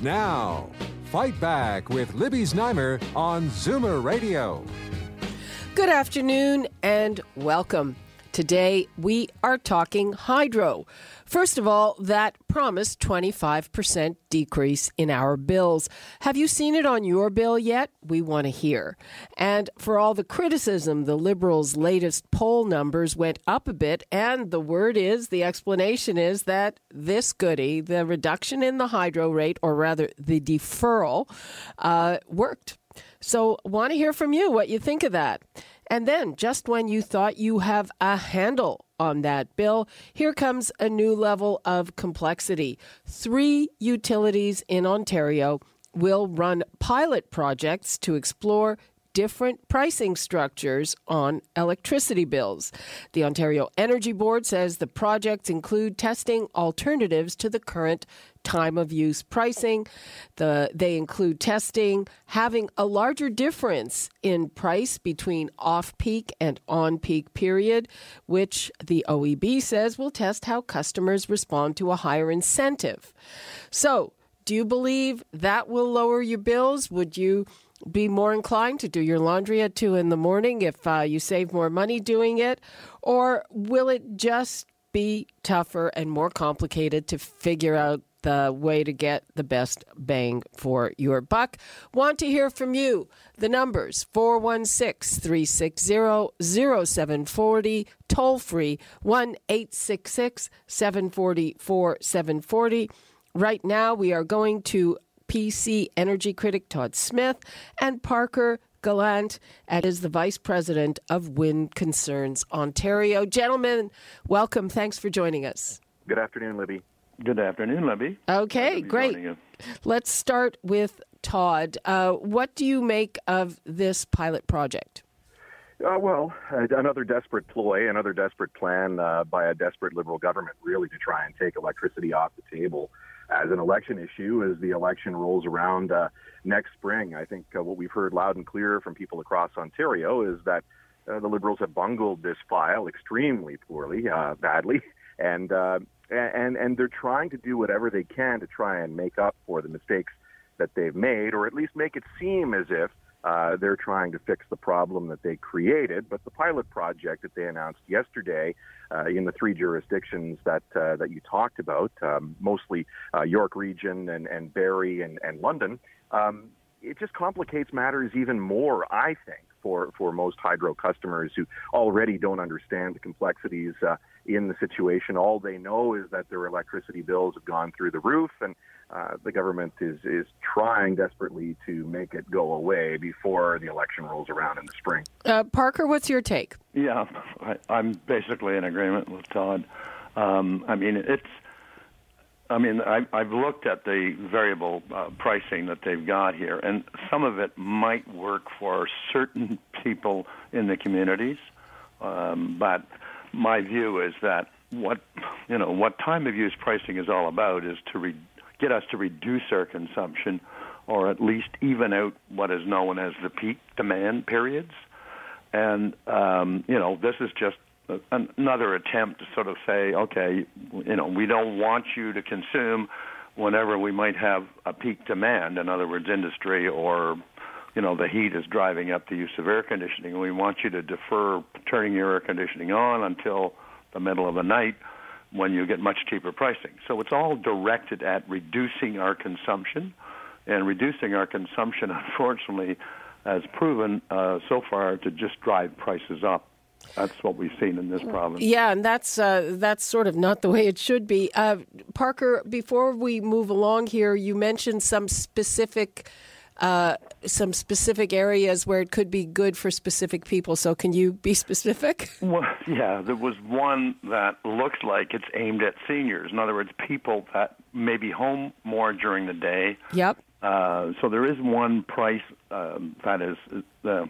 Now, Fight Back with Libby Znaimer on Zoomer Radio. Good afternoon and welcome. Today we are talking hydro. First of all, that promised 25% decrease in our bills. Have you seen it on your bill yet? We want to hear. And for all the criticism, the Liberals' latest poll numbers went up a bit, and the word is, the explanation is that this goody, the reduction in the hydro rate, or rather the deferral, uh, worked. So, want to hear from you what you think of that. And then, just when you thought you have a handle on that bill, here comes a new level of complexity. Three utilities in Ontario will run pilot projects to explore different pricing structures on electricity bills. The Ontario Energy Board says the projects include testing alternatives to the current time of use pricing. The, they include testing having a larger difference in price between off peak and on peak period, which the OEB says will test how customers respond to a higher incentive. So, do you believe that will lower your bills? Would you be more inclined to do your laundry at two in the morning if uh, you save more money doing it? Or will it just be tougher and more complicated to figure out the way to get the best bang for your buck. Want to hear from you. The numbers 416 360 0740, toll free 1 866 740 4740. Right now, we are going to PC energy critic Todd Smith and Parker Gallant is the Vice President of Wind Concerns Ontario. Gentlemen, welcome. Thanks for joining us. Good afternoon, Libby. Good afternoon, Libby. Okay, great. Let's start with Todd. Uh, what do you make of this pilot project? Uh, well, uh, another desperate ploy, another desperate plan uh, by a desperate Liberal government, really, to try and take electricity off the table as an election issue as the election rolls around uh, next spring. I think uh, what we've heard loud and clear from people across Ontario is that uh, the Liberals have bungled this file extremely poorly, uh, badly, and uh, and and they're trying to do whatever they can to try and make up for the mistakes that they've made, or at least make it seem as if uh, they're trying to fix the problem that they created. But the pilot project that they announced yesterday uh, in the three jurisdictions that uh, that you talked about, um, mostly uh, York Region and, and Barrie and, and London, um, it just complicates matters even more, I think, for, for most hydro customers who already don't understand the complexities uh, in the situation. All they know is that their electricity bills have gone through the roof, and uh, the government is, is trying desperately to make it go away before the election rolls around in the spring. Uh, Parker, what's your take? Yeah, I, am basically in agreement with Todd. Um, I mean, it's I mean, I, I've looked at the variable uh, pricing that they've got here, and some of it might work for certain people in the communities, um, but my view is that what you know what time of use pricing is all about is to re- get us to reduce our consumption, or at least even out what is known as the peak demand periods. And um, you know, this is just another attempt to sort of say, okay, you know, we don't want you to consume whenever we might have a peak demand. In other words, industry or you know the heat is driving up the use of air conditioning. We want you to defer turning your air conditioning on until the middle of the night when you get much cheaper pricing. So it's all directed at reducing our consumption, and reducing our consumption, unfortunately, has proven uh, so far to just drive prices up. That's what we've seen in this province. Yeah, and that's uh, that's sort of not the way it should be. Uh, Parker, before we move along here, you mentioned some specific uh, some specific areas where it could be good for specific people. So, can you be specific? Well, yeah, there was one that looks like it's aimed at seniors. In other words, people that may be home more during the day. Yep. Uh, so there is one price um, that is uh,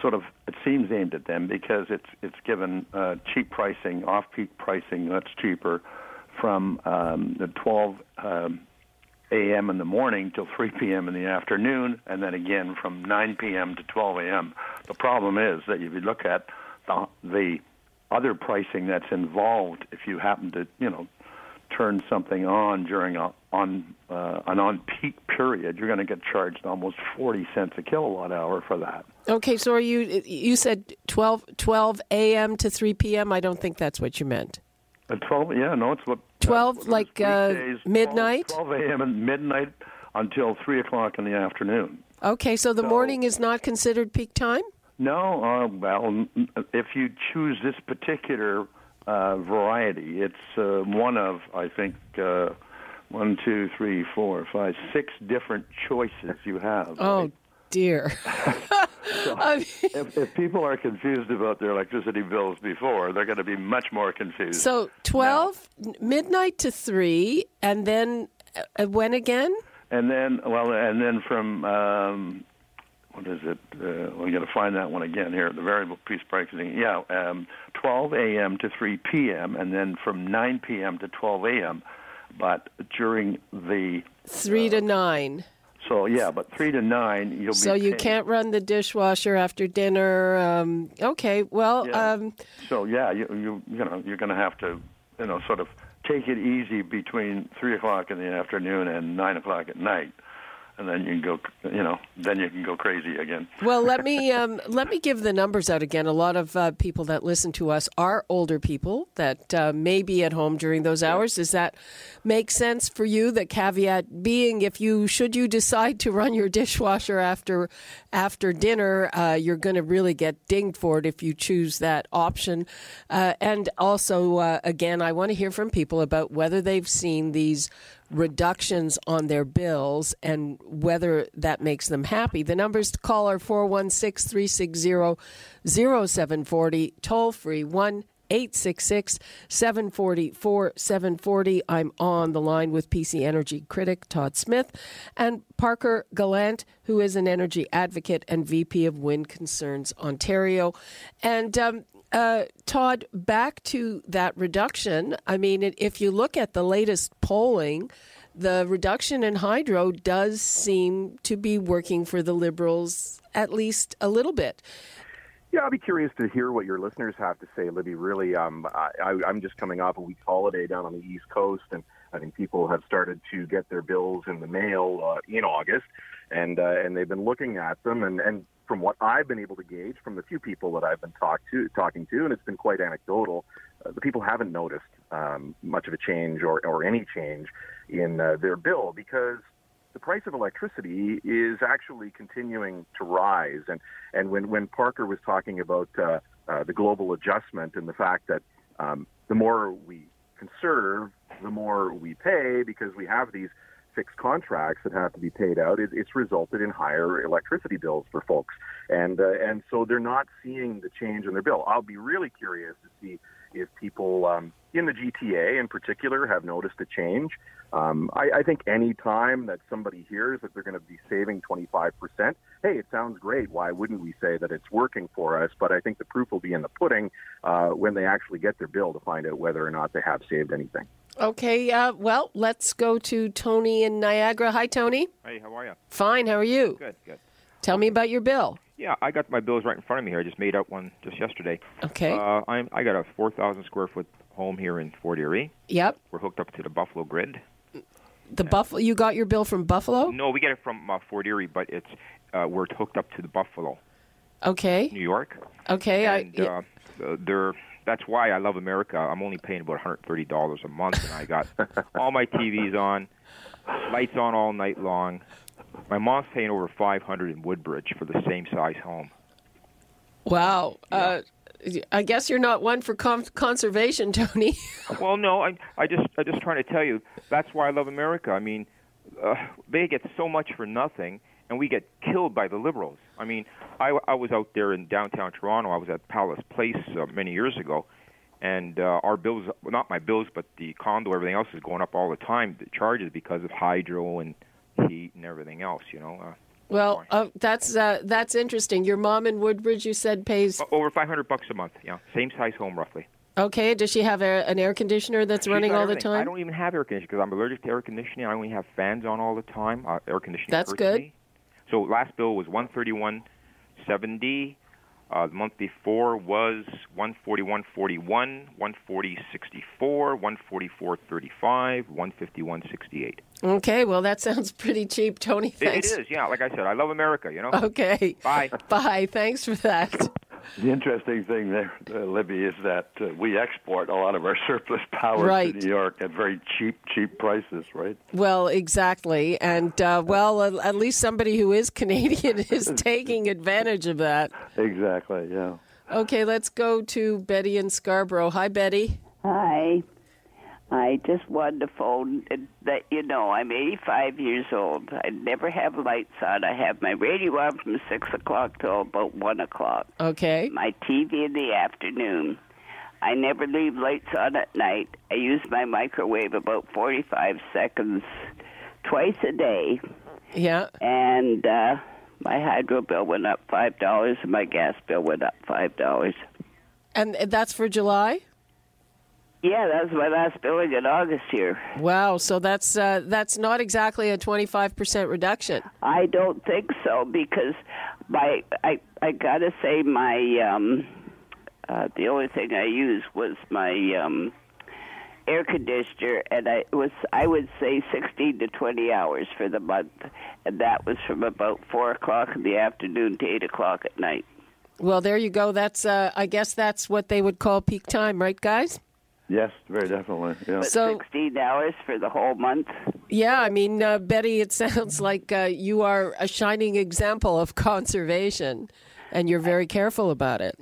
sort of it seems aimed at them because it's it's given uh, cheap pricing, off-peak pricing that's cheaper from um, the 12 um, a.m. in the morning till 3 p.m. in the afternoon, and then again from 9 p.m. to 12 a.m. The problem is that if you look at the, the other pricing that's involved, if you happen to, you know, turn something on during a on uh, an on peak period, you're going to get charged almost 40 cents a kilowatt hour for that. Okay, so are you you said 12, 12 a.m. to 3 p.m. I don't think that's what you meant. At 12, yeah, no, it's what 12 uh, like uh, midnight 12, 12 a.m. and midnight until 3 o'clock in the afternoon. Okay, so the So- morning is not considered peak time? No, uh, well, if you choose this particular uh, variety, it's uh, one of, I think, uh, one, two, three, four, five, six different choices you have. Oh, right? Dear. I mean, If, if people are confused about their electricity bills before, they're going to be much more confused. so 12 midnight to 3 and then uh, when again? and then, well, and then from um, what is it? Uh, we got to find that one again here. The variable piece pricing. Yeah, um, 12 a.m. to 3 p.m. and then from 9 p.m. to 12 a.m. But during the 3 to 9. So yeah, but three to nine you'll be. So you paying- can't run the dishwasher after dinner. Um, okay, well, Yeah. um, So yeah, you you you know you're going to have to you know sort of take it easy between three o'clock in the afternoon and nine o'clock at night, and then you can go you know then you can go crazy again. Well, let me um, let me give the numbers out again. A lot of uh, people that listen to us are older people that uh, may be at home during those hours. Does that make sense for you? The caveat being, if you should you decide to run your dishwasher after after dinner, uh, you're going to really get dinged for it if you choose that option. Uh, and also, uh, again, I want to hear from people about whether they've seen these reductions on their bills and whether that makes them happy. The numbers to call are 416 360 0740, toll free 1 866 740 740. I'm on the line with PC Energy critic Todd Smith and Parker Gallant, who is an energy advocate and VP of Wind Concerns Ontario. And um, uh, Todd, back to that reduction. I mean, if you look at the latest polling, the reduction in hydro does seem to be working for the Liberals at least a little bit. Yeah, I'll be curious to hear what your listeners have to say, Libby. Really, um, I, I'm just coming off a week's holiday down on the East Coast, and I think people have started to get their bills in the mail uh, in August, and uh, and they've been looking at them, and and from what I've been able to gauge from the few people that I've been talk to, talking to, and it's been quite anecdotal, uh, the people haven't noticed um, much of a change or, or any change in uh, their bill because the price of electricity is actually continuing to rise. And and when when Parker was talking about uh, uh, the global adjustment and the fact that um, the more we conserve, the more we pay because we have these fixed contracts that have to be paid out, it, it's resulted in higher electricity bills for folks. And uh, and so they're not seeing the change in their bill. I'll be really curious to see if people um, in the GTA in particular have noticed a change. Um, I, I think any time that somebody hears that they're going to be saving 25%, hey, it sounds great. Why wouldn't we say that it's working for us? But I think the proof will be in the pudding uh, when they actually get their bill to find out whether or not they have saved anything. Okay, uh, well, let's go to Tony in Niagara. Hi, Tony. Hey, how are you? Fine, how are you? Good, good. Tell me about your bill. Yeah, I got my bills right in front of me here. I just made out one just yesterday. Okay. Uh, I'm I got a 4,000 square foot home here in Fort Erie. yep. We're hooked up to the Buffalo grid. The Buffalo. You got your bill from Buffalo? No, we get it from uh, Fort Erie, but it's uh, we're hooked up to the Buffalo, Okay. New York. Okay. And I, uh, uh, they're that's why I love America. I'm only paying about $130 a month, and I got all my TVs on, lights on all night long. My mom's paying over 500 in Woodbridge for the same size home. wow. Uh, I guess you're not one for con- conservation, Tony. Well, no, I I just I'm just trying to tell you that's why I love America. I mean, uh, they get so much for nothing, and we get killed by the liberals. I mean, I, I was out there in downtown Toronto. I was at Palace Place uh, many years ago, and uh, our bills, well, not my bills, but the condo, everything else is going up all the time. The charges because of hydro and heat and everything else. You know. Uh, Well, uh, that's uh, that's interesting. Your mom in Woodbridge, you said, pays. over 500 bucks a month. Yeah, same size home roughly. Okay, does she have a, an air conditioner that's She's running all the time? I don't even have air conditioning because I'm allergic to air conditioning. I only have fans on all the time. Uh, air conditioning. That's good. Me. So last bill was 131.70. Uh, the month before was 141.41, 140.64, 144.35, 151.68. Okay, well, that sounds pretty cheap, Tony. It, it is, yeah. Like I said, I love America. You know. Okay. Bye. Bye. Thanks for that. The interesting thing there, uh, Libby, is that uh, we export a lot of our surplus power Right. to New York at very cheap, cheap prices, right? Well, exactly. And, uh, well, at at least somebody who is Canadian is taking advantage of that. Exactly, yeah. Okay, let's go to Betty in Scarborough. Hi, Betty. Hi. I just wanted to phone and let you know I'm 85 years old. I never have lights on. I have my radio on from 6 o'clock till about 1 o'clock. Okay. My TV in the afternoon. I never leave lights on at night. I use my microwave about 45 seconds twice a day. Yeah. And uh, my hydro bill went up $5 and my gas bill went up $5. And that's for July? Yeah, that was my last billing in August here. Wow. So that's uh, that's not exactly a 25% reduction. I don't think so because my I I gotta say my um uh the only thing I used was my um air conditioner and I it was I would say sixteen to twenty hours for the month and that was from about four o'clock in the afternoon to eight o'clock at night. Well, there you go. That's uh, I guess that's what they would call peak time, right, guys? Yes, very definitely, yeah. But So- sixteen hours for the whole month. Yeah, I mean, uh, Betty, it sounds like uh, you are a shining example of conservation, and you're very careful about it.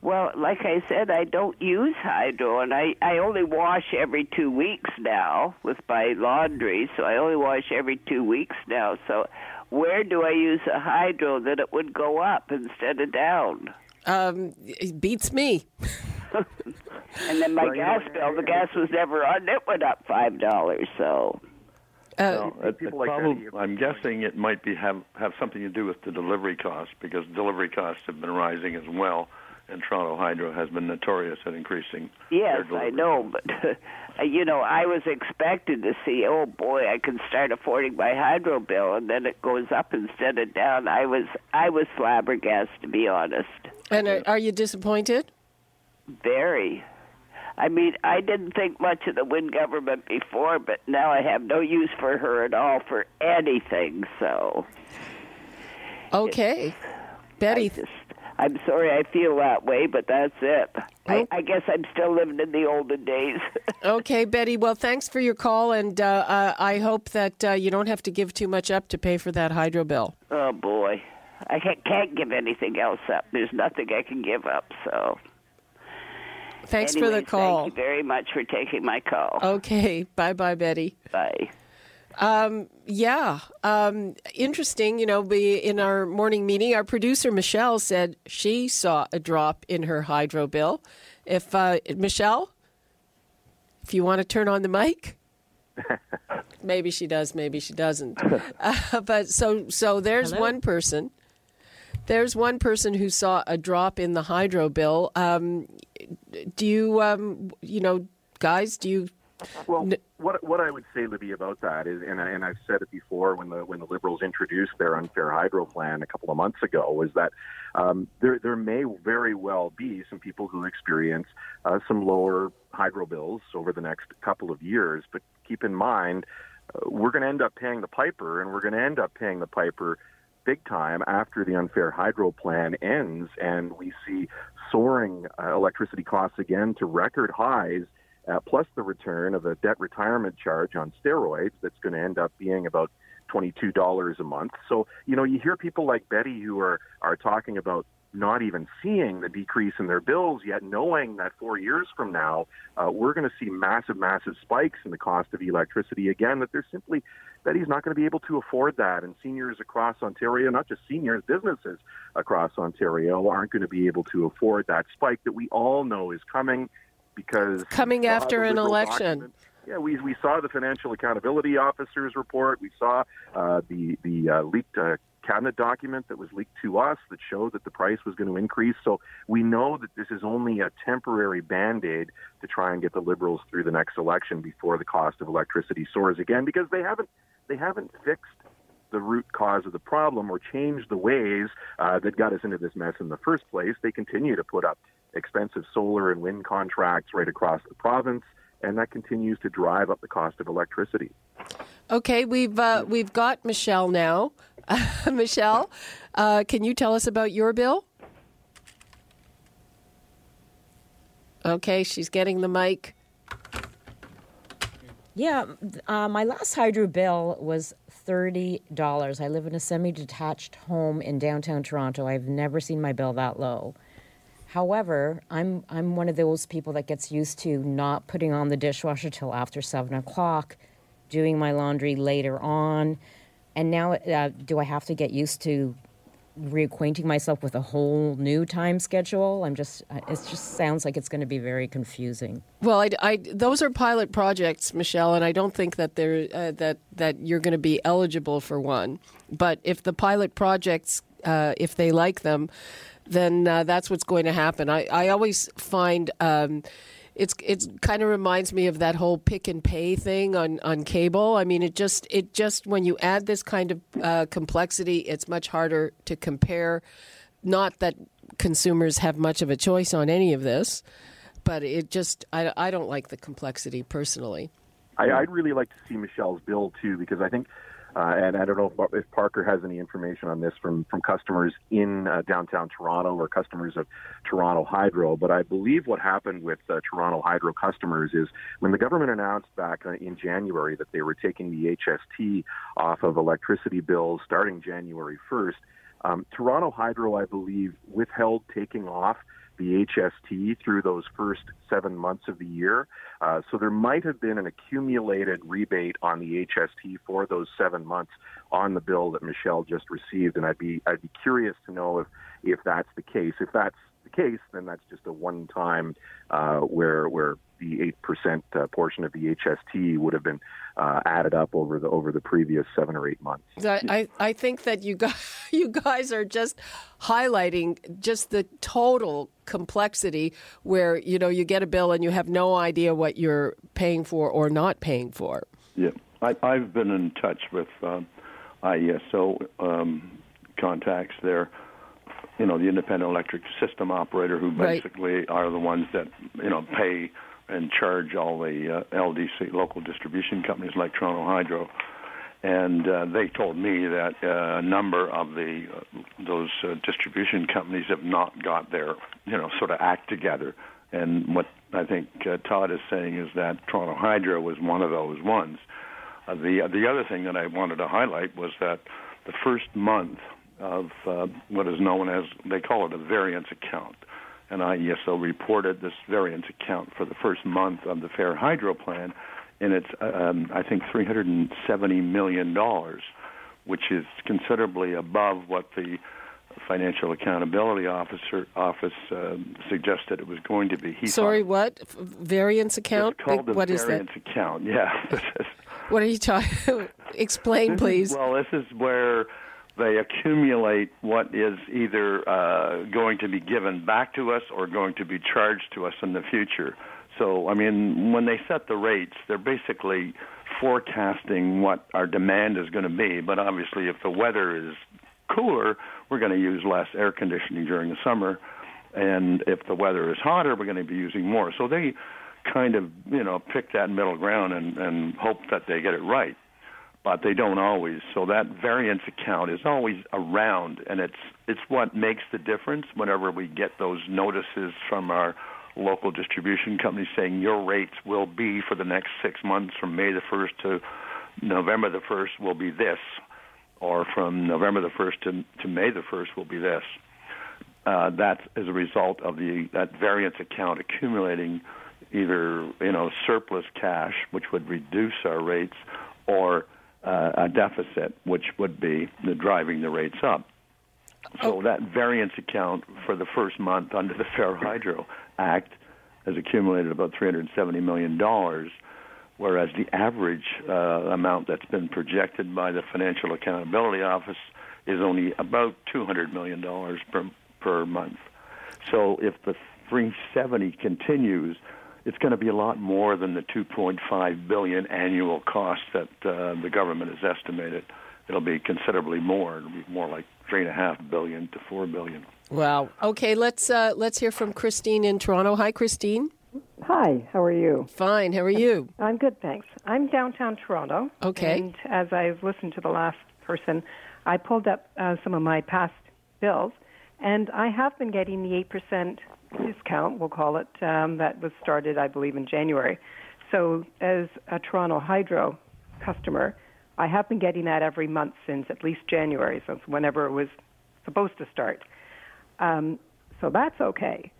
Well, like I said, I don't use hydro, and I I only wash every two weeks now with my laundry. So I only wash every two weeks now. So where do I use a hydro that it would go up instead of down? Um, it beats me. And then my Well, gas bill, the gas was never on. It went up five dollars. So Uh, Well, it, people it like probably- Betty- I'm guessing it might be have have something to do with the delivery costs because delivery costs have been rising as well, and Toronto Hydro has been notorious at increasing. yes, their I know, but you know, I was expected to see. Oh boy, I can start affording my hydro bill, and then it goes up instead of down. I was I was flabbergasted to be honest. and are, are you disappointed? Very. I mean, I didn't think much of the Wynne government before, but now I have no use for her at all for anything. So, Okay, Betty. just, I'm sorry I feel that way, but that's it. I, I guess I'm still living in the olden days. Okay, Betty. Well, thanks for your call, and uh, uh, I hope that uh, you don't have to give too much up to pay for that hydro bill. oh boy, I can't, can't give anything else up. There's nothing I can give up. So, Thanks for the call. Thank you very much for taking my call. Okay, bye, bye, Betty. Bye. Yeah, um, interesting. You know, we, in our morning meeting, our producer Michelle said she saw a drop in her hydro bill. If uh, Michelle, if you want to turn on the mic, maybe she does, maybe she doesn't. Uh, but so, so there's one person. There's one person who saw a drop in the hydro bill. Um, do you, um, you know, guys? Do you? Well, what what I would say, Libby, about that is, and, I, and I've said it before when the when the Liberals introduced their unfair hydro plan a couple of months ago, was that um, there there may very well be some people who experience uh, some lower hydro bills over the next couple of years. But keep in mind, uh, we're going to end up paying the piper, and we're going to end up paying the piper big time after the unfair hydro plan ends, and we see soaring uh, electricity costs again to record highs uh, plus the return of a debt retirement charge on steroids that's going to end up being about $22 a month. So, you know, you hear people like Betty who are, are talking about not even seeing the decrease in their bills yet knowing that four years from now uh, we're going to see massive massive spikes in the cost of electricity again that they're simply that he's not going to be able to afford that. And seniors across Ontario, not just seniors, businesses across Ontario aren't going to be able to afford that spike that we all know is coming because coming after an election. Document. Yeah, we, we saw the financial accountability officer's report. We saw uh, the the uh, leaked uh, cabinet document that was leaked to us that showed that the price was going to increase. So we know that this is only a temporary band aid to try and get the Liberals through the next election before the cost of electricity soars again because they haven't they haven't fixed the root cause of the problem or changed the ways uh, that got us into this mess in the first place. They continue to put up expensive solar and wind contracts right across the province, and that continues to drive up the cost of electricity. Okay, we've uh, we've got Michelle now. Michelle, uh, can you tell us about your bill? Okay, she's getting the mic. Yeah, uh, my last hydro bill was $30. I live in a semi detached home in downtown Toronto. I've never seen my bill that low. However, I'm, I'm one of those people that gets used to not putting on the dishwasher till after 7 o'clock, doing my laundry later on. And now, uh, do I have to get used to reacquainting myself with a whole new time schedule. I'm just, uh, it just sounds like it's going to be very confusing. Well, I, I, those are pilot projects, Michelle, and I don't think that they're uh, that that you're going to be eligible for one. But if the pilot projects, uh, if they like them, then uh, that's what's going to happen. I, I always find. Um, it's it's kind of reminds me of that whole pick and pay thing on, on cable. I mean, it just it just when you add this kind of uh, complexity, it's much harder to compare. Not that consumers have much of a choice on any of this, but it just I, I don't like the complexity personally. I, I'd really like to see Michelle's bill too because I think uh, and I don't know if, if, Parker has any information on this from, from customers in uh, downtown Toronto or customers of Toronto Hydro, but I believe what happened with uh, Toronto Hydro customers is when the government announced back uh, in January that they were taking the HST off of electricity bills starting January 1st, um, Toronto Hydro, I believe, withheld taking off the HST through those first seven months of the year. Uh, so there might have been an accumulated rebate on the HST for those seven months on the bill that Michelle just received, and I'd be I'd be curious to know if if that's the case. If that's the case, then that's just a one-time uh, where where the eight percent uh, portion of the HST would have been uh, added up over the over the previous seven or eight months. I, I think that you guys, you guys are just highlighting just the total complexity where you know you get a bill and you have no idea what you're paying for or not paying for. Yeah, I, have been in touch with um, IESO um, contacts there you know the independent electric system operator who basically right. are the ones that you know pay and charge all the uh, LDC local distribution companies like Toronto Hydro. And uh, they told me that uh, a number of the uh, those uh, distribution companies have not got their you know sort of act together. And what I think uh, Todd is saying is that Toronto Hydro was one of those ones. Uh, the the other thing that I wanted to highlight was that the first month of uh, what is known as they call it a variance account and IESO reported this variance account for the first month of the Fair Hydro plan, and it's um, I think 370 million dollars, which is considerably above what the Financial Accountability Officer Office uh, suggested it was going to be. He Sorry, what variance account? It's called the what variance is that? account. Yeah. what are you talking? Explain, please. well, this is where they accumulate what is either uh, going to be given back to us or going to be charged to us in the future. So, I mean, when they set the rates, they're basically forecasting what our demand is going to be. But obviously, if the weather is cooler, we're going to use less air conditioning during the summer. And if the weather is hotter, we're going to be using more. So they kind of, you know, pick that middle ground and, and hope that they get it right but they don't always. So that variance account is always around, and it's it's what makes the difference whenever we get those notices from our local distribution companies saying your rates will be for the next six months from May the first to November the first will be this, or from November the first to to May the first will be this. Uh, that's as a result of the that variance account accumulating either you know surplus cash, which would reduce our rates, or uh, a deficit, which would be the driving the rates up. So that variance account for the first month under the Fair Hydro Act has accumulated about $370 million, whereas the average uh, amount that's been projected by the Financial Accountability Office is only about $200 million per, per month. So if the 370 continues, it's going to be a lot more than the 2.5 billion annual cost that uh, the government has estimated. It'll be considerably more. It'll be more like three and a half billion to four billion. Wow. Okay, let's uh, let's hear from Christine in Toronto. Hi, Christine. Hi, how are you? Fine. How are you? I'm good, thanks. I'm downtown Toronto. Okay. And as I've listened to the last person, I pulled up uh, some of my past bills, and I have been getting the 8% discount, we'll call it, um, that was started, I believe, in January. So, as a Toronto Hydro customer, I have been getting that every month since at least January, since whenever it was supposed to start. Um, so that's okay.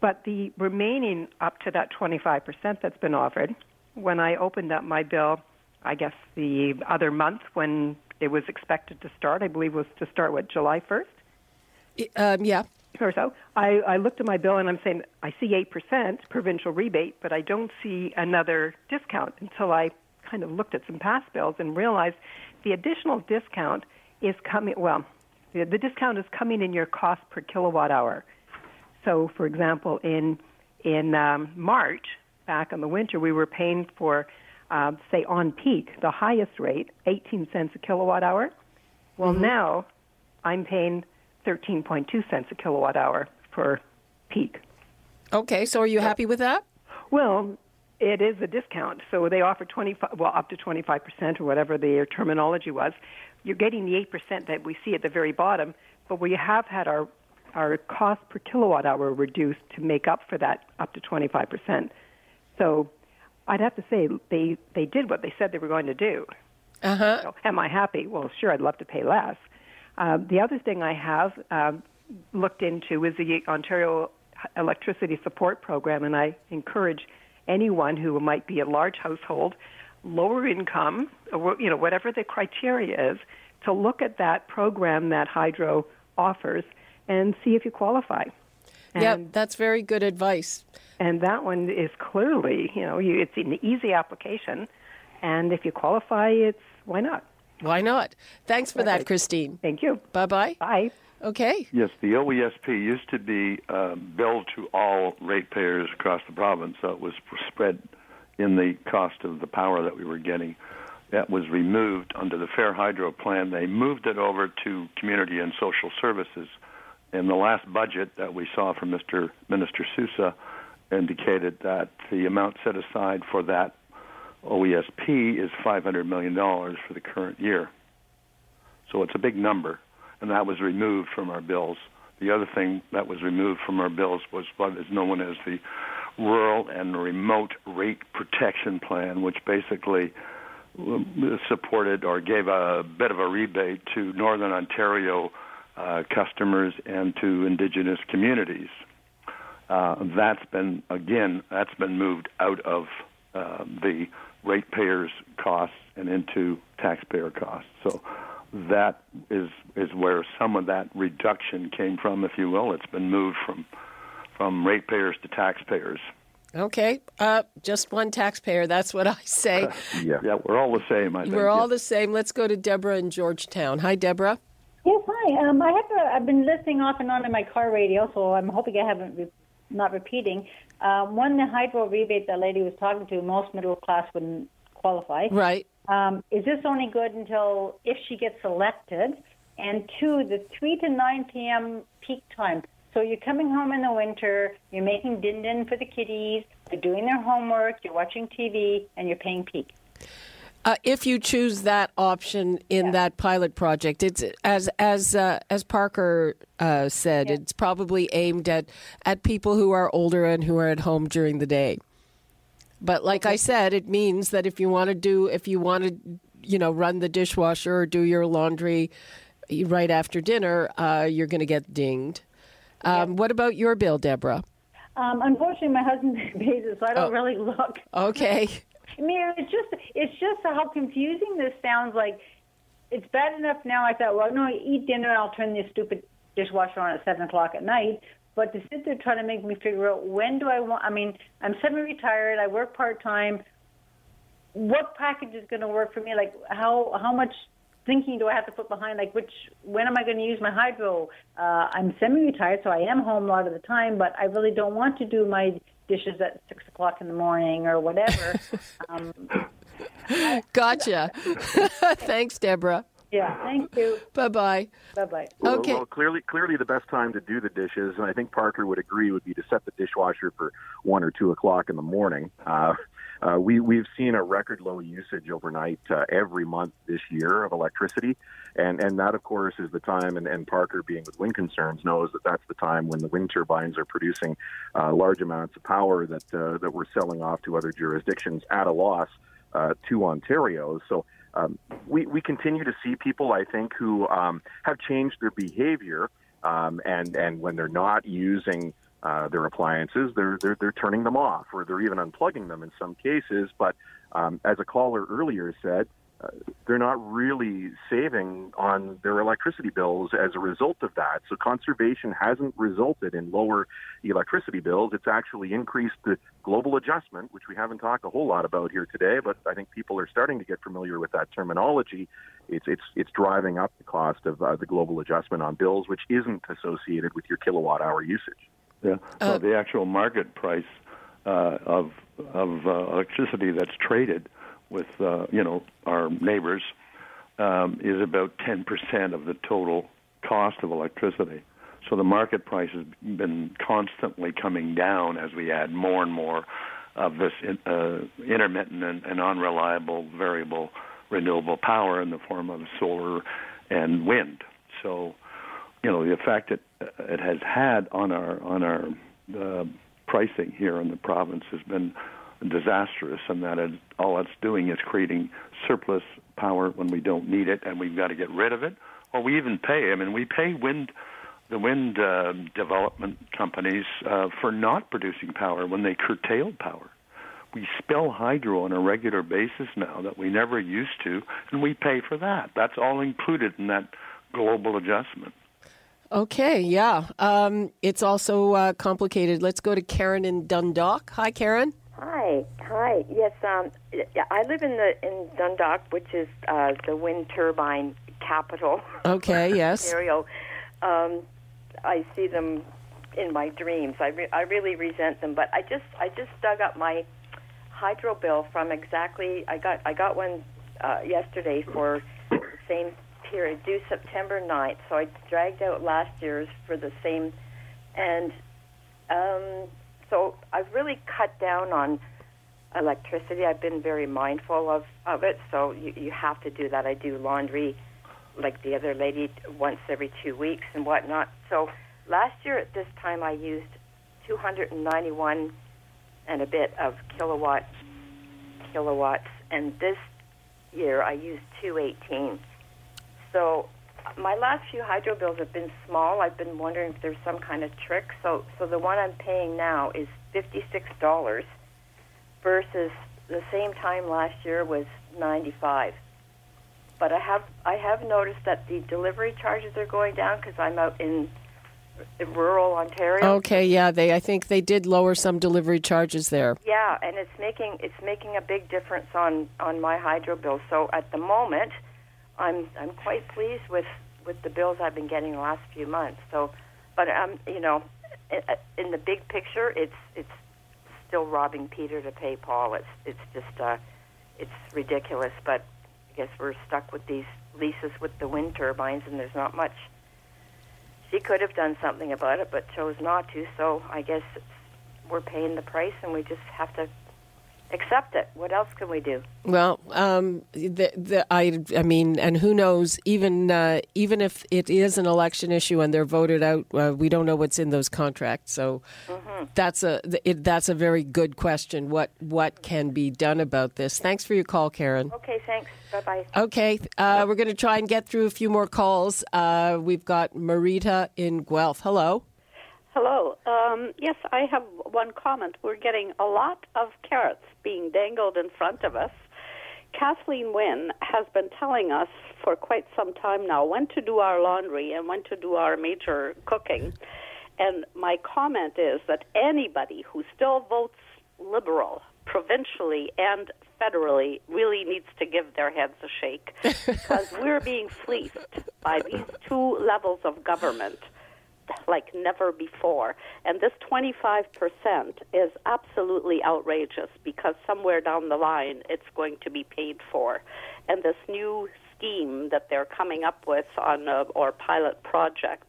But the remaining up to that 25% that's been offered, when I opened up my bill, I guess the other month when it was expected to start, I believe was to start, what, July 1st? Um, yeah. Or so. I, I looked at my bill and I'm saying, I see 8% provincial rebate, but I don't see another discount until I kind of looked at some past bills and realized the additional discount is coming, well, the, the discount is coming in your cost per kilowatt hour. So, for example, in in um, March, back in the winter, we were paying for, uh, say, on peak, the highest rate, 18 cents a kilowatt hour. Well, Mm-hmm. now I'm paying 13.2 cents a kilowatt hour for peak. Okay, so are you happy with that? Well, it is a discount. So they offer 25, well, up to 25% or whatever their terminology was. You're getting the 8% that we see at the very bottom, but we have had our, our cost per kilowatt hour reduced to make up for that up to 25%. So I'd have to say they, they did what they said they were going to do. Uh huh. So, am I happy? Well, sure, I'd love to pay less. Um, the other thing I have um, looked into is the Ontario Electricity Support Program, and I encourage anyone who might be a large household, lower income, or you know whatever the criteria is, to look at that program that Hydro offers and see if you qualify. Yeah, And- that's very good advice. and that one is clearly, you know, you, it's an easy application, and if you qualify, it's why not? Why not? Thanks for that, Christine. Thank you. Bye bye. Bye. Okay. Yes, the OESP used to be uh, billed to all ratepayers across the province, so it was spread in the cost of the power that we were getting. That was removed under the Fair Hydro plan. They moved it over to Community and Social Services. In the last budget that we saw from Mr. Minister Sousa indicated that the amount set aside for that OESP is $500 million for the current year. So it's a big number, and that was removed from our bills. The other thing that was removed from our bills was what is known as the Rural and Remote Rate Protection Plan, which basically um, supported or gave a bit of a rebate to Northern Ontario uh, customers and to Indigenous communities. Uh, that's been again that's been moved out of uh, the ratepayers' costs and into taxpayer costs. So that is is where some of that reduction came from, if you will. It's been moved from from ratepayers to taxpayers. Okay. Uh, just one taxpayer. That's what I say. Yeah. Yeah, we're all the same. I think. We're all Yeah. the same. Let's go to Deborah in Georgetown. Hi, Deborah. Yes, hi. Um, I have a, I've been listening off and on in my car radio, so I'm hoping I haven't re- not repeating. Um, one, the hydro rebate that lady was talking to, most middle class wouldn't qualify. Right. Um, is this only good until if she gets elected? And two, the 3 to 9 p.m. peak time. So you're coming home in the winter, you're making din din for the kiddies, they're doing their homework, you're watching TV, and you're paying peak. Uh, if you choose that option in that pilot project, it's as as uh, as Parker uh, said, it's probably aimed at at people who are older and who are at home during the day. But like I said, it means that if you want to do, if you want to, you know, run the dishwasher or do your laundry right after dinner, uh, you're going to get dinged. Um, What about your bill, Deborah? Um, unfortunately, my husband pays it, so I don't Oh. really look. Okay. I mean, it's just it's just how confusing this sounds. Like it's bad enough now. I thought, well, no, I eat dinner I'll turn this stupid dishwasher on at seven o'clock at night. But to sit there trying to make me figure out when do I want? I mean, I'm semi-retired. I work part time. What package is going to work for me? Like how how much thinking do I have to put behind? Like which when am I going to use my hydro? Uh, I'm semi-retired, so I am home a lot of the time, but I really don't want to do my dishes at six o'clock in the morning or whatever. um, gotcha. Thanks, Deborah. Yeah, thank you. Bye bye. Bye bye. Okay. Well, clearly, clearly, the best time to do the dishes, and I think Parker would agree, would be to set the dishwasher for one or two o'clock in the morning. Uh, uh, we we've seen a record low usage overnight uh, every month this year of electricity, and and that of course is the time. And, and Parker, being with wind concerns, knows that that's the time when the wind turbines are producing uh, large amounts of power that uh, that we're selling off to other jurisdictions at a loss uh, to Ontario. So um, we, we continue to see people, I think, who um, have changed their behavior, um, and and when they're not using uh, their appliances, they're, they're they're turning them off, or they're even unplugging them in some cases. But um, as a caller earlier said, uh, they're not really saving on their electricity bills as a result of that. So conservation hasn't resulted in lower electricity bills. It's actually increased the global adjustment, which we haven't talked a whole lot about here today, but I think people are starting to get familiar with that terminology. It's it's it's driving up the cost of uh, the global adjustment on bills, which isn't associated with your kilowatt hour usage. Yeah. So the actual market price uh, of of uh, electricity that's traded with uh, you know our neighbors um, is about 10% of the total cost of electricity. So the market price has been constantly coming down as we add more and more of this uh, intermittent and, and unreliable variable renewable power in the form of solar and wind. So, you know, the effect it it has had on our on our uh, pricing here in the province has been disastrous, and that is, all it's doing is creating surplus power when we don't need it, and we've got to get rid of it, or we even pay. I mean, we pay wind the wind uh, development companies uh, for not producing power when they curtail power. We spill hydro on a regular basis now that we never used to, and we pay for that. That's all included in that global adjustment. Okay, yeah. Um, it's also uh, complicated. Let's go to Karen in Dundalk. Hi, Karen. Hi, hi. Yes, um, I live in the in Dundalk, which is uh, the wind turbine capital. Okay, yes. Ontario. Um, I see them in my dreams. I re- I really resent them, but I just I just dug up my hydro bill from exactly. I got I got one uh, yesterday for the same period due September 9th. So I dragged out last year's for the same, and um, so I've really cut down on electricity. I've been very mindful of, of it, so you, you have to do that. I do laundry like the other lady once every two weeks and whatnot. So last year at this time I used 291 and a bit of kilowatt kilowatts, and this year I used 218. So my last few hydro bills have been small. I've been wondering if there's some kind of trick. So, so the one I'm paying now is fifty-six dollars, versus the same time last year was ninety-five. But I have I have noticed that the delivery charges are going down because I'm out in rural Ontario. Okay, yeah, they I think they did lower some delivery charges there. Yeah, and it's making it's making a big difference on on my hydro bill. So at the moment I'm I'm quite pleased with with the bills I've been getting the last few months. So, but um, you know, in the big picture, it's it's still robbing Peter to pay Paul. It's it's just uh, it's ridiculous. But I guess we're stuck with these leases with the wind turbines, and there's not much. She could have done something about it, but chose not to. So I guess we're paying the price, and we just have to accept it. What else can we do? Well, um, the, the, I, I mean, and who knows? Even uh, even if it is an election issue and they're voted out, uh, we don't know what's in those contracts. So mm-hmm. that's a it, that's a very good question. What what can be done about this? Thanks for your call, Karen. Okay, thanks. Bye bye. Okay, uh, we're going to try and get through a few more calls. Uh, we've got Marita in Guelph. Hello. Hello. Um, yes, I have one comment. We're getting a lot of carrots being dangled in front of us. Kathleen Wynne has been telling us for quite some time now when to do our laundry and when to do our major cooking. And my comment is that anybody who still votes liberal, provincially and federally, really needs to give their heads a shake because we're being fleeced by these two levels of government like never before. And this 25% is absolutely outrageous because somewhere down the line it's going to be paid for. And this new scheme that they're coming up with on uh, or pilot projects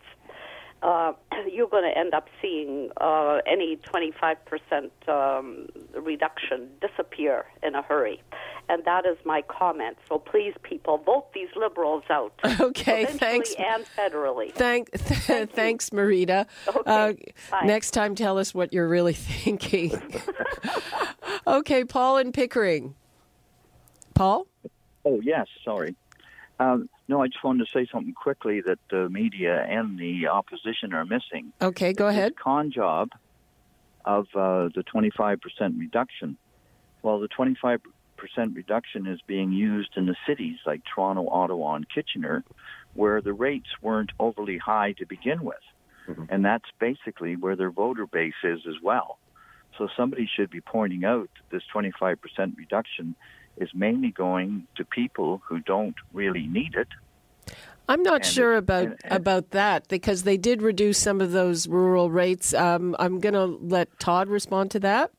uh, you're going to end up seeing uh, any 25% um, reduction disappear in a hurry. And that is my comment. So please, people, vote these liberals out. Okay, thanks. And federally. Thank, th- Thank thanks, Marita. Okay, Uh, bye. next time, tell us what you're really thinking. okay, Paul and Pickering. Paul? Oh, yes, sorry. Um, no, I just wanted to say something quickly that the media and the opposition are missing. Okay, go ahead. Con job of uh, the 25% reduction. Well, the 25% reduction is being used in the cities like Toronto, Ottawa, and Kitchener, where the rates weren't overly high to begin with. And that's basically where their voter base is as well. So somebody should be pointing out that this 25% reduction is mainly going to people who don't really need it. I'm not And sure it- about and- and- about that because they did reduce some of those rural rates. Um, I'm going to let Todd respond to that.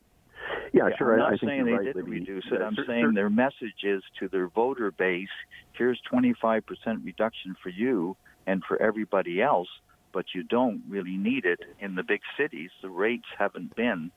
Yeah, sure. I'm not I think saying you're they right, didn't Libby. reduce it. Uh, I'm cer- saying cer- their message is to their voter base: here's 25% reduction for you and for everybody else, but you don't really need it in the big cities. The rates haven't been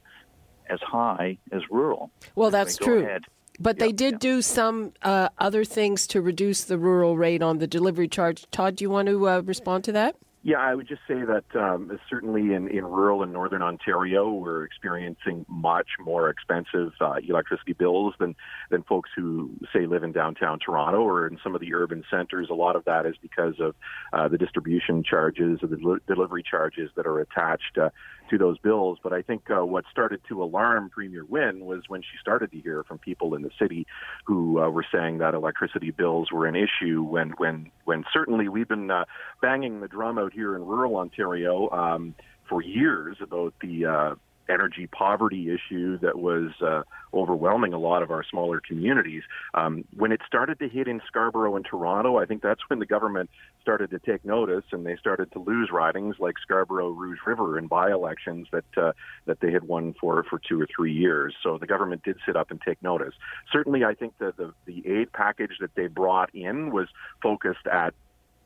as high as rural. Well, Anyway, that's go true. ahead. But they did do some uh, other things to reduce the rural rate on the delivery charge. Todd, do you want to uh, respond to that? Yeah, I would just say that um, certainly in, in rural and northern Ontario, we're experiencing much more expensive uh, electricity bills than than folks who say live in downtown Toronto or in some of the urban centers. A lot of that is because of uh, the distribution charges or the del- delivery charges that are attached uh, to those bills. But I think uh, what started to alarm Premier Wynne was when she started to hear from people in the city who uh, were saying that electricity bills were an issue. When when when certainly we've been uh, banging the drum out here in rural Ontario um, for years about the uh, energy poverty issue that was uh, overwhelming a lot of our smaller communities. Um, when it started to hit in Scarborough and Toronto, I think that's when the government started to take notice and they started to lose ridings like Scarborough Rouge River in by-elections that uh, that they had won for for two or three years. So the government did sit up and take notice. Certainly, I think the the aid package that they brought in was focused at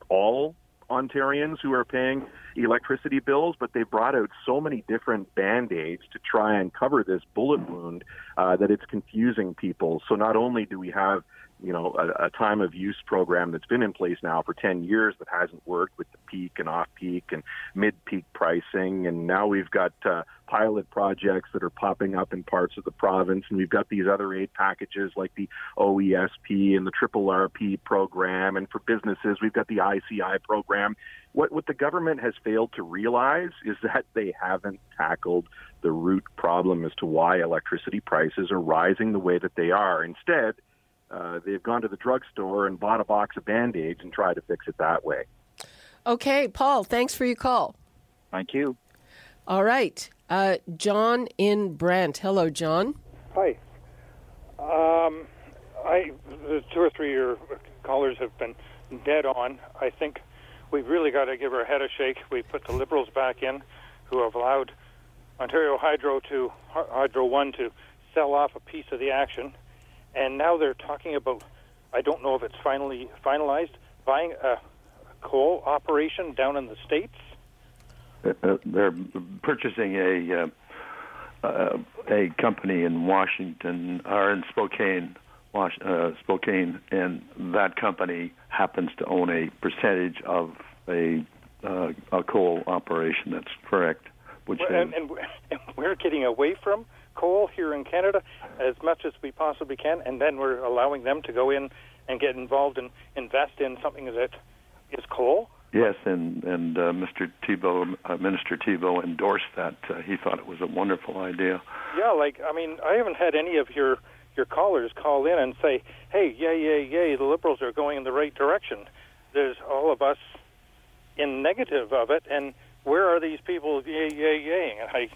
all Ontarians who are paying electricity bills, but they brought out so many different band aids to try and cover this bullet wound uh, that it's confusing people. So not only do we have you know a, a time of use program that's been in place now for 10 years that hasn't worked with the peak and off peak and mid peak pricing. And now we've got uh, pilot projects that are popping up in parts of the province. And we've got these other aid packages like the OESP and the triple RP program. And for businesses we've got the ICI program. What what the government has failed to realize is that they haven't tackled the root problem as to why electricity prices are rising the way that they are. Instead uh, they've gone to the drugstore and bought a box of band-aids and tried to fix it that way Okay, Paul, thanks for your call. Thank you. All right. Uh, John in Brant. Hello, John. Hi. Um, I the two or three of your callers have been dead on. I think we've really got to give our head a shake. We put the Liberals back in, who have allowed Ontario Hydro to Hydro One to sell off a piece of the action, and now they're talking about. I don't know if it's finally finalized buying a coal operation down in the states. Uh, uh, they're purchasing a uh, uh, a company in Washington or in Spokane, uh, Spokane, and that company happens to own a percentage of a uh, a coal operation. That's correct. Which and, and and we're getting away from coal here in Canada as much as we possibly can, and then we're allowing them to go in and get involved and invest in something that is coal. Yes, and and uh, Mr. Thibeault, uh, Minister Thibeault endorsed that. Uh, he thought it was a wonderful idea. Yeah, like I mean, I haven't had any of your your callers call in and say, "Hey, yay, yay, yay! The Liberals are going in the right direction." There's all of us in negative of it, and where are these people yay, yay, yay? And I,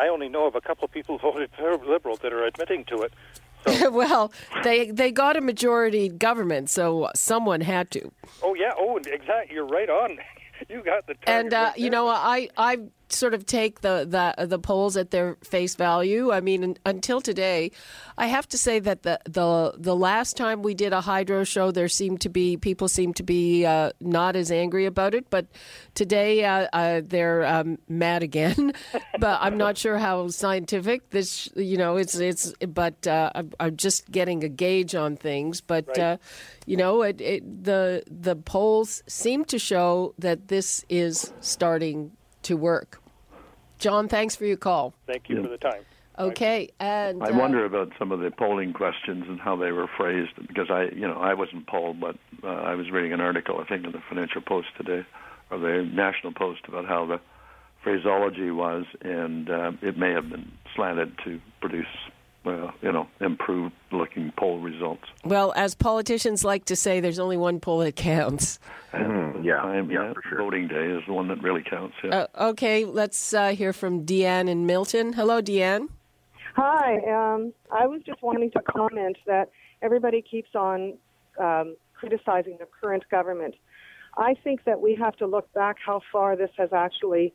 I only know of a couple of people who voted Liberal that are admitting to it. well, they they got a majority government, so someone had to. Oh yeah. Oh, exactly. You're right on. You got the. And uh, you know, I I sort of take the, the the polls at their face value. I mean, until today, I have to say that the the the last time we did a hydro show, there seemed to be people seemed to be uh, not as angry about it, but today uh, uh, they're um, mad again. but I'm not sure how scientific this. You know, it's it's. But uh, I'm, I'm, just getting a gauge on things. But right. Uh, you know, it, it, the the polls seem to show that this is starting to work. John, thanks for your call. Thank you yeah. for the time. Okay, and I uh, wonder about some of the polling questions and how they were phrased because I, you know, I wasn't polled, but uh, I was reading an article I think in the Financial Post today or the National Post about how the phraseology was, and uh, it may have been slanted to produce uh, you know, improved looking poll results. Well, as politicians like to say, there's only one poll that counts. Mm, yeah, time, yeah, for sure. Voting day is the one that really counts. Yeah. Uh, okay, let's uh, hear from Deanne in Milton. Hello, Deanne. Hi. Um, I was just wanting to comment that everybody keeps on um, criticizing the current government. I think that we have to look back how far this has actually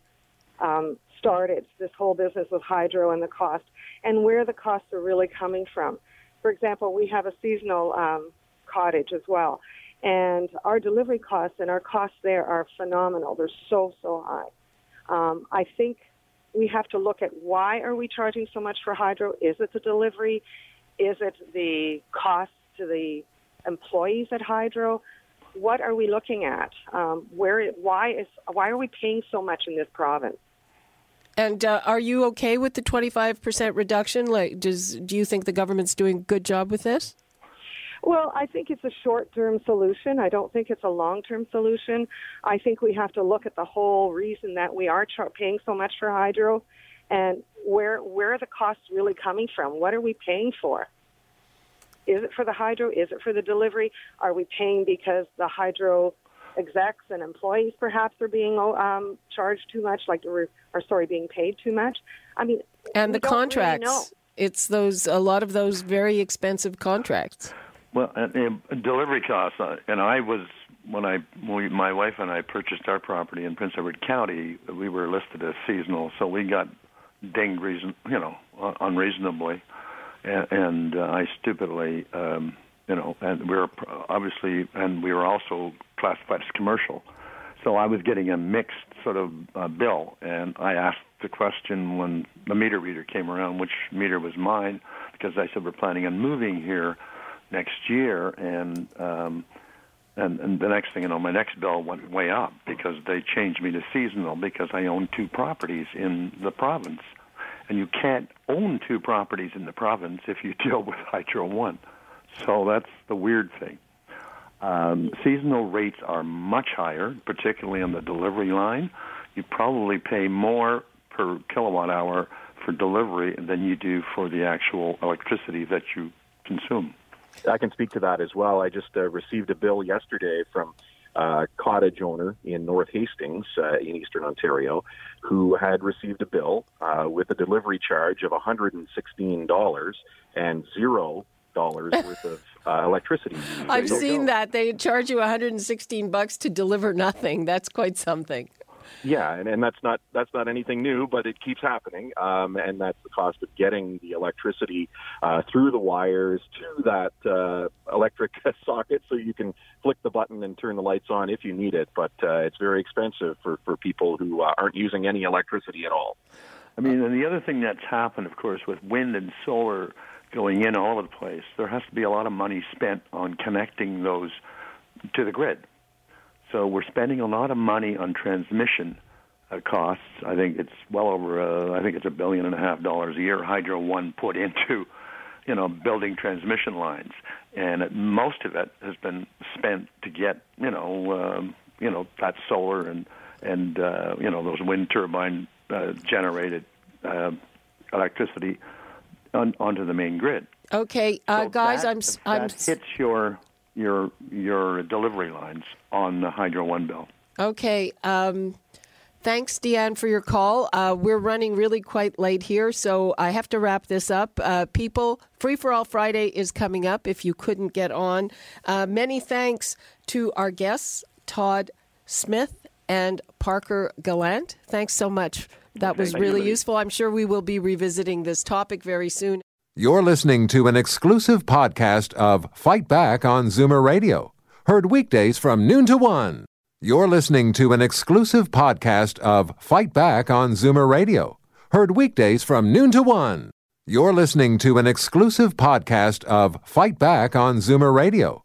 um, started, this whole business with hydro and the cost, and where the costs are really coming from. For example, we have a seasonal um, cottage as well, and our delivery costs and our costs there are phenomenal. They're so so high. Um, I think we have to look at why are we charging so much for hydro? Is it the delivery? Is it the cost to the employees at hydro? What are we looking at? Um, where? Why is? Why are we paying so much in this province? And uh, are you okay with the 25% reduction? Like, does do you think the government's doing a good job with this? Well, I think it's a short-term solution. I don't think it's a long-term solution. I think we have to look at the whole reason that we are char- paying so much for hydro, and where where are the costs really coming from? What are we paying for? Is it for the hydro? Is it for the delivery? Are we paying because the hydro execs and employees perhaps are being um, charged too much, like or, or sorry, being paid too much. I mean, and the contracts. Really it's those a lot of those very expensive contracts. Well, and, and delivery costs, uh, and I was when I when my wife and I purchased our property in Prince Edward County, we were listed as seasonal, so we got dinged reason, you know, unreasonably, and, and uh, I stupidly. Um, you know, and we were obviously, and we were also classified as commercial. So I was getting a mixed sort of uh, bill, and I asked the question when the meter reader came around, which meter was mine, because I said we're planning on moving here next year, and um, and and the next thing you know, my next bill went way up because they changed me to seasonal because I own two properties in the province, and you can't own two properties in the province if you deal with Hydro One. So that's the weird thing. Um, seasonal rates are much higher, particularly on the delivery line. You probably pay more per kilowatt hour for delivery than you do for the actual electricity that you consume. I can speak to that as well. I just uh, received a bill yesterday from a cottage owner in North Hastings uh, in eastern Ontario who had received a bill uh, with a delivery charge of $116 and zero dollars worth of uh, electricity. I've seen go. that they charge you 116 bucks to deliver nothing. That's quite something. Yeah, and, and that's not that's not anything new, but it keeps happening, um, and that's the cost of getting the electricity uh, through the wires to that uh, electric socket, so you can flick the button and turn the lights on if you need it. But uh, it's very expensive for for people who uh, aren't using any electricity at all. I mean, and the other thing that's happened, of course, with wind and solar going in all over the place. There has to be a lot of money spent on connecting those to the grid. So we're spending a lot of money on transmission uh, costs. I think it's well over. Uh, I think it's a billion and a half dollars a year. Hydro One put into, you know, building transmission lines, and it, most of it has been spent to get, you know, um, you know that solar and and uh, you know those wind turbine uh, generated uh, electricity on, onto the main grid. Okay, uh, So guys, that- I'm I'm that hits your your your delivery lines on the Hydro One bill. Okay. Um, thanks, Deanne, for your call. Uh, we're running really quite late here, so I have to wrap this up. Uh, people, Free for All Friday is coming up if you couldn't get on. Uh, many thanks to our guests, Todd Smith and Parker Gallant. Thanks so much. That was really useful. I'm sure we will be revisiting this topic very soon. You're listening to an exclusive podcast of Fight Back on Zoomer Radio, heard weekdays from noon to one. You're listening to an exclusive podcast of Fight Back on Zoomer Radio, heard weekdays from noon to one. You're listening to an exclusive podcast of Fight Back on Zoomer Radio,